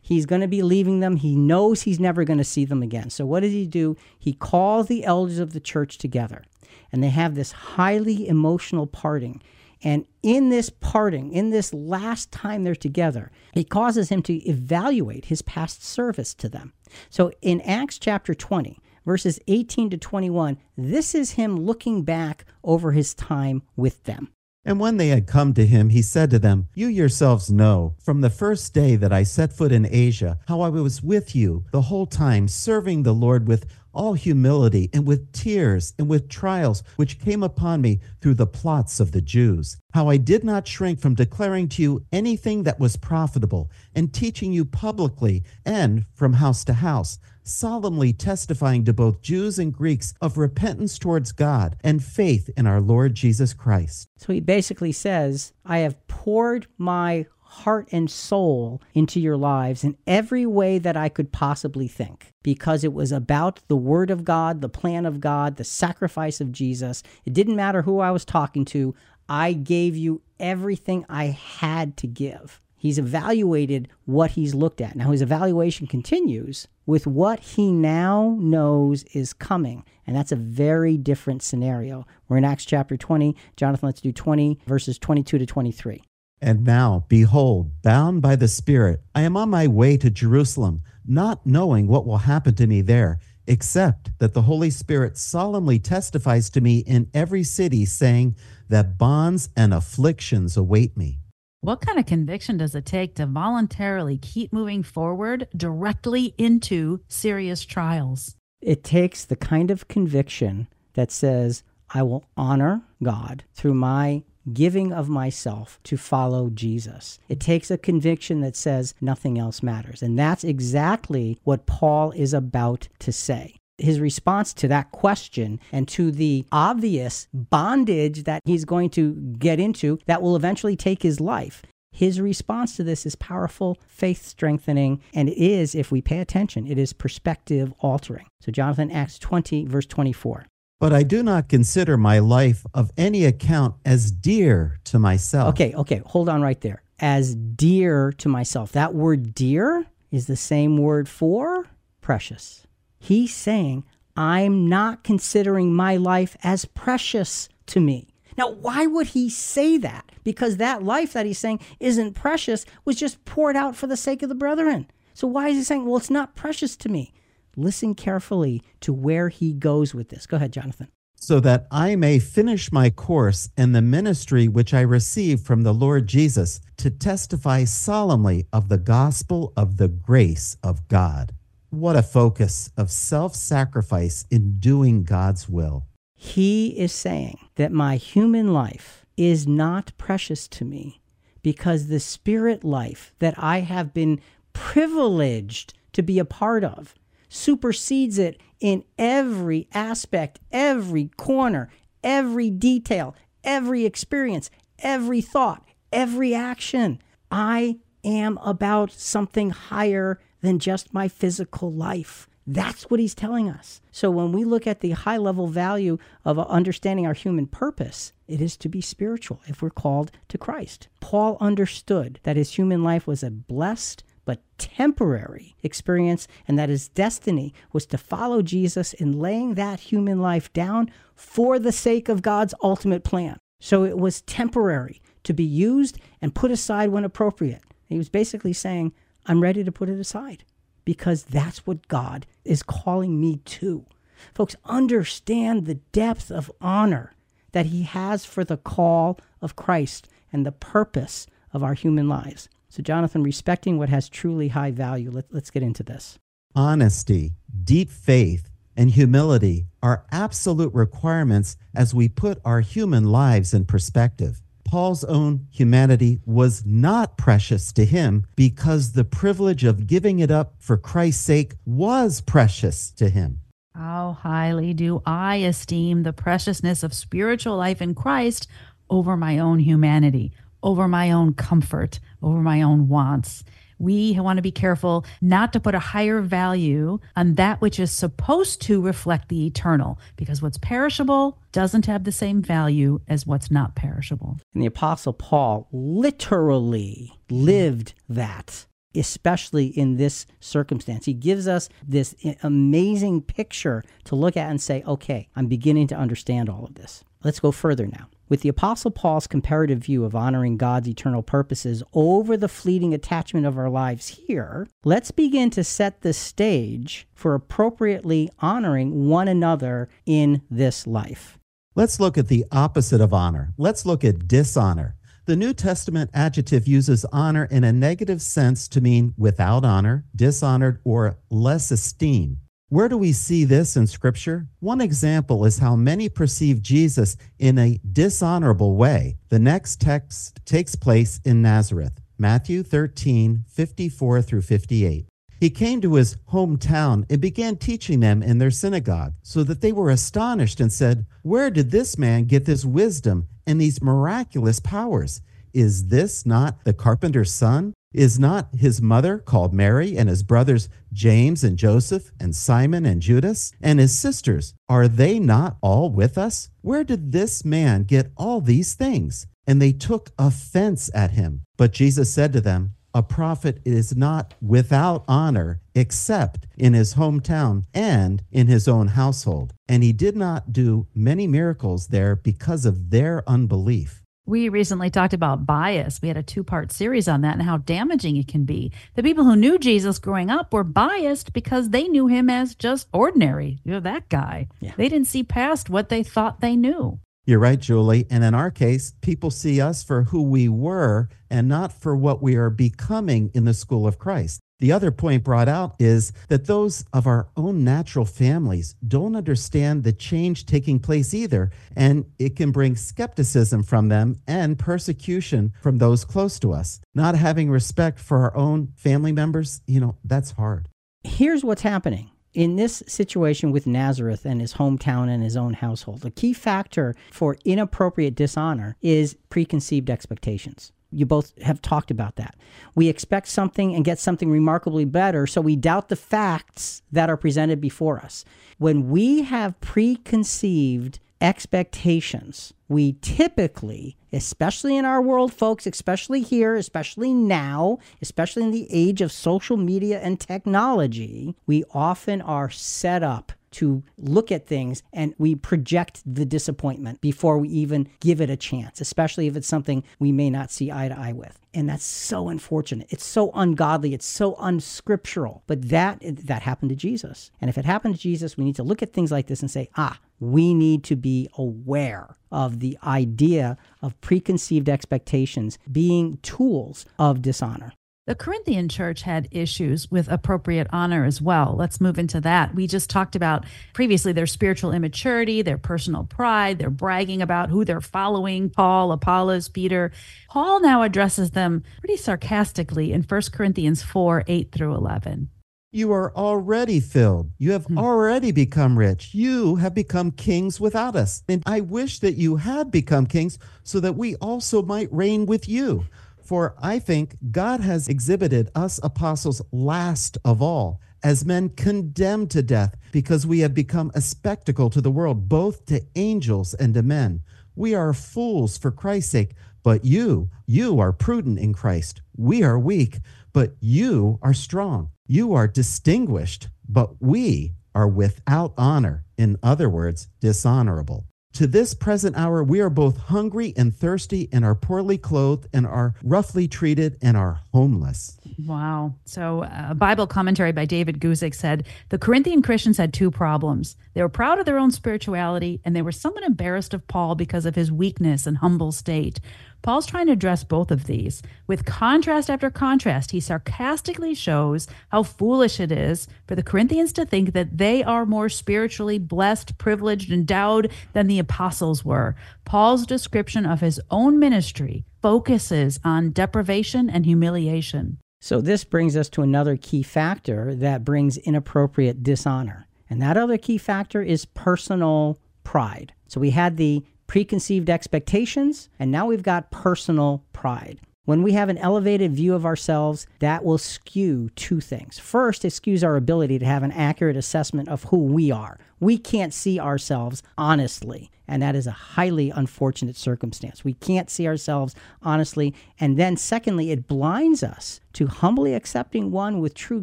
He's going to be leaving them. He knows he's never going to see them again. So, what does he do? He calls the elders of the church together, and they have this highly emotional parting. And in this parting, in this last time they're together, it causes him to evaluate his past service to them. So in Acts chapter 20, verses 18 to 21, this is him looking back over his time with them. And when they had come to him, he said to them, You yourselves know from the first day that I set foot in Asia, how I was with you the whole time, serving the Lord with all humility and with tears and with trials which came upon me through the plots of the Jews. How I did not shrink from declaring to you anything that was profitable and teaching you publicly and from house to house, solemnly testifying to both Jews and Greeks of repentance towards God and faith in our Lord Jesus Christ. So he basically says, I have poured my heart and soul into your lives in every way that I could possibly think because it was about the Word of God, the plan of God, the sacrifice of Jesus. It didn't matter who I was talking to, I gave you everything I had to give. He's evaluated what he's looked at. Now, his evaluation continues with what he now knows is coming. And that's a very different scenario. We're in Acts chapter 20. Jonathan, let's do 20, verses 22 to 23. And now, behold, bound by the Spirit, I am on my way to Jerusalem, not knowing what will happen to me there, except that the Holy Spirit solemnly testifies to me in every city, saying that bonds and afflictions await me. What kind of conviction does it take to voluntarily keep moving forward directly into serious trials? It takes the kind of conviction that says, I will honor God through my giving of myself to follow Jesus. It takes a conviction that says nothing else matters. And that's exactly what Paul is about to say. His response to that question and to the obvious bondage that he's going to get into that will eventually take his life. His response to this is powerful, faith strengthening, and it is, if we pay attention, it is perspective altering. So, Jonathan, Acts 20, verse 24. But I do not consider my life of any account as dear to myself. Okay, okay, hold on right there. As dear to myself. That word dear is the same word for precious. He's saying, I'm not considering my life as precious to me. Now, why would he say that? Because that life that he's saying isn't precious was just poured out for the sake of the brethren. So why is he saying, well, it's not precious to me? Listen carefully to where he goes with this. Go ahead, Jonathan. So that I may finish my course in the ministry which I received from the Lord Jesus to testify solemnly of the gospel of the grace of God. What a focus of self sacrifice in doing God's will. He is saying that my human life is not precious to me because the spirit life that I have been privileged to be a part of supersedes it in every aspect, every corner, every detail, every experience, every thought, every action. I am about something higher than just my physical life. That's what he's telling us. So when we look at the high level value of understanding our human purpose, it is to be spiritual if we're called to Christ. Paul understood that his human life was a blessed but temporary experience and that his destiny was to follow Jesus in laying that human life down for the sake of God's ultimate plan. So it was temporary to be used and put aside when appropriate. He was basically saying, I'm ready to put it aside because that's what God is calling me to. Folks, understand the depth of honor that He has for the call of Christ and the purpose of our human lives. So, Jonathan, respecting what has truly high value, let, us get into this. Honesty, deep faith, and humility are absolute requirements as we put our human lives in perspective. Paul's own humanity was not precious to him because the privilege of giving it up for Christ's sake was precious to him. How highly do I esteem the preciousness of spiritual life in Christ over my own humanity, over my own comfort, over my own wants? we want to be careful not to put a higher value on that which is supposed to reflect the eternal, because what's perishable doesn't have the same value as what's not perishable. And the Apostle Paul literally lived that especially in this circumstance. He gives us this amazing picture to look at and say, okay, I'm beginning to understand all of this. Let's go further now. With the Apostle Paul's comparative view of honoring God's eternal purposes over the fleeting attachment of our lives here, let's begin to set the stage for appropriately honoring one another in this life. Let's look at the opposite of honor. Let's look at dishonor. The New Testament adjective uses honor in a negative sense to mean without honor, dishonored, or less esteem. Where do we see this in Scripture? One example is how many perceive Jesus in a dishonorable way. The next text takes place in Nazareth, Matthew 13, 54 through 58. He came to his hometown and began teaching them in their synagogue, so that they were astonished and said, Where did this man get this wisdom and these miraculous powers? Is this not the carpenter's son? Is not his mother called Mary, and his brothers James and Joseph, and Simon and Judas, and his sisters? Are they not all with us? Where did this man get all these things? And they took offense at him. But Jesus said to them, A prophet is not without honor except in his hometown and in his own household. And he did not do many miracles there because of their unbelief. We recently talked about bias. We had a two part series on that and how damaging it can be. The people who knew Jesus growing up were biased because they knew him as just ordinary. You're that guy. Yeah. They didn't see past what they thought they knew. You're right, Julie. And in our case, people see us for who we were and not for what we are becoming in the school of Christ. The other point brought out is that those of our own natural families don't understand the change taking place either, and it can bring skepticism from them and persecution from those close to us. Not having respect for our own family members, you know, that's hard. Here's what's happening in this situation with Nazareth and his hometown and his own household, the key factor for inappropriate dishonor is preconceived expectations you both have talked about that. We expect something and get something remarkably better, so we doubt the facts that are presented before us. When we have preconceived expectations, we typically, especially in our world, folks, especially here, especially now, especially in the age of social media and technology, we often are set up to look at things and we project the disappointment before we even give it a chance, especially if it's something we may not see eye to eye with. And that's so unfortunate. It's so ungodly. It's so unscriptural. But that that happened to Jesus. And if it happened to Jesus, we need to look at things like this and say, ah, we need to be aware of the idea of preconceived expectations being tools of dishonor. The Corinthian church had issues with appropriate honor as well. Let's move into that. We just talked about previously their spiritual immaturity, their personal pride, their bragging about who they're following Paul, Apollos, Peter. Paul now addresses them pretty sarcastically in 1 Corinthians 4 8 through 11. You are already filled. You have hmm. already become rich. You have become kings without us. And I wish that you had become kings so that we also might reign with you. For I think God has exhibited us apostles last of all, as men condemned to death, because we have become a spectacle to the world, both to angels and to men. We are fools for Christ's sake, but you, you are prudent in Christ. We are weak, but you are strong. You are distinguished, but we are without honor. In other words, dishonorable. To this present hour, we are both hungry and thirsty, and are poorly clothed, and are roughly treated, and are homeless. Wow. So, uh, a Bible commentary by David Guzik said the Corinthian Christians had two problems. They were proud of their own spirituality, and they were somewhat embarrassed of Paul because of his weakness and humble state. Paul's trying to address both of these. With contrast after contrast, he sarcastically shows how foolish it is for the Corinthians to think that they are more spiritually blessed, privileged, endowed than the apostles were. Paul's description of his own ministry focuses on deprivation and humiliation. So, this brings us to another key factor that brings inappropriate dishonor. And that other key factor is personal pride. So, we had the preconceived expectations, and now we've got personal pride. When we have an elevated view of ourselves, that will skew two things. First, it skews our ability to have an accurate assessment of who we are. We can't see ourselves honestly, and that is a highly unfortunate circumstance. We can't see ourselves honestly. And then, secondly, it blinds us to humbly accepting one with true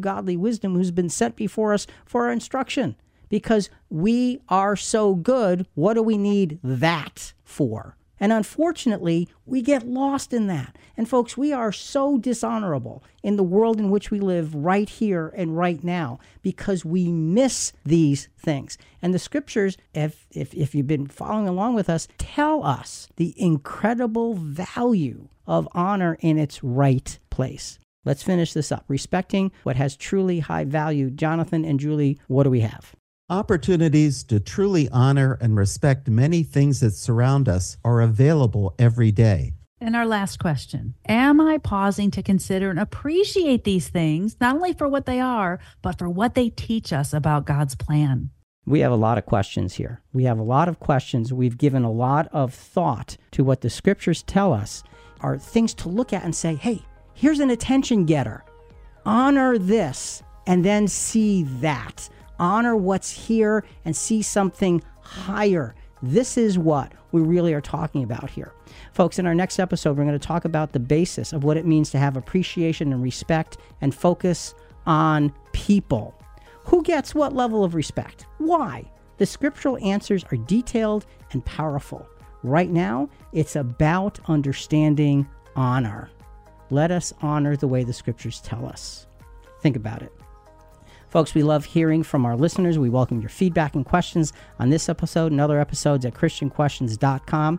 godly wisdom who's been set before us for our instruction because we are so good. What do we need that for? And unfortunately, we get lost in that. And folks, we are so dishonorable in the world in which we live right here and right now because we miss these things. And the scriptures, if, if, if you've been following along with us, tell us the incredible value of honor in its right place. Let's finish this up. Respecting what has truly high value. Jonathan and Julie, what do we have? Opportunities to truly honor and respect many things that surround us are available every day. And our last question Am I pausing to consider and appreciate these things, not only for what they are, but for what they teach us about God's plan? We have a lot of questions here. We have a lot of questions. We've given a lot of thought to what the scriptures tell us are things to look at and say, hey, here's an attention getter. Honor this and then see that honor what's here and see something higher. This is what we really are talking about here. Folks, in our next episode, we're going to talk about the basis of what it means to have appreciation and respect and focus on people. Who gets what level of respect? Why? The scriptural answers are detailed and powerful. Right now, it's about understanding honor. Let us honor the way the scriptures tell us. Think about it. Folks, we love hearing from our listeners. We welcome your feedback and questions on this episode and other episodes at ChristianQuestions.com.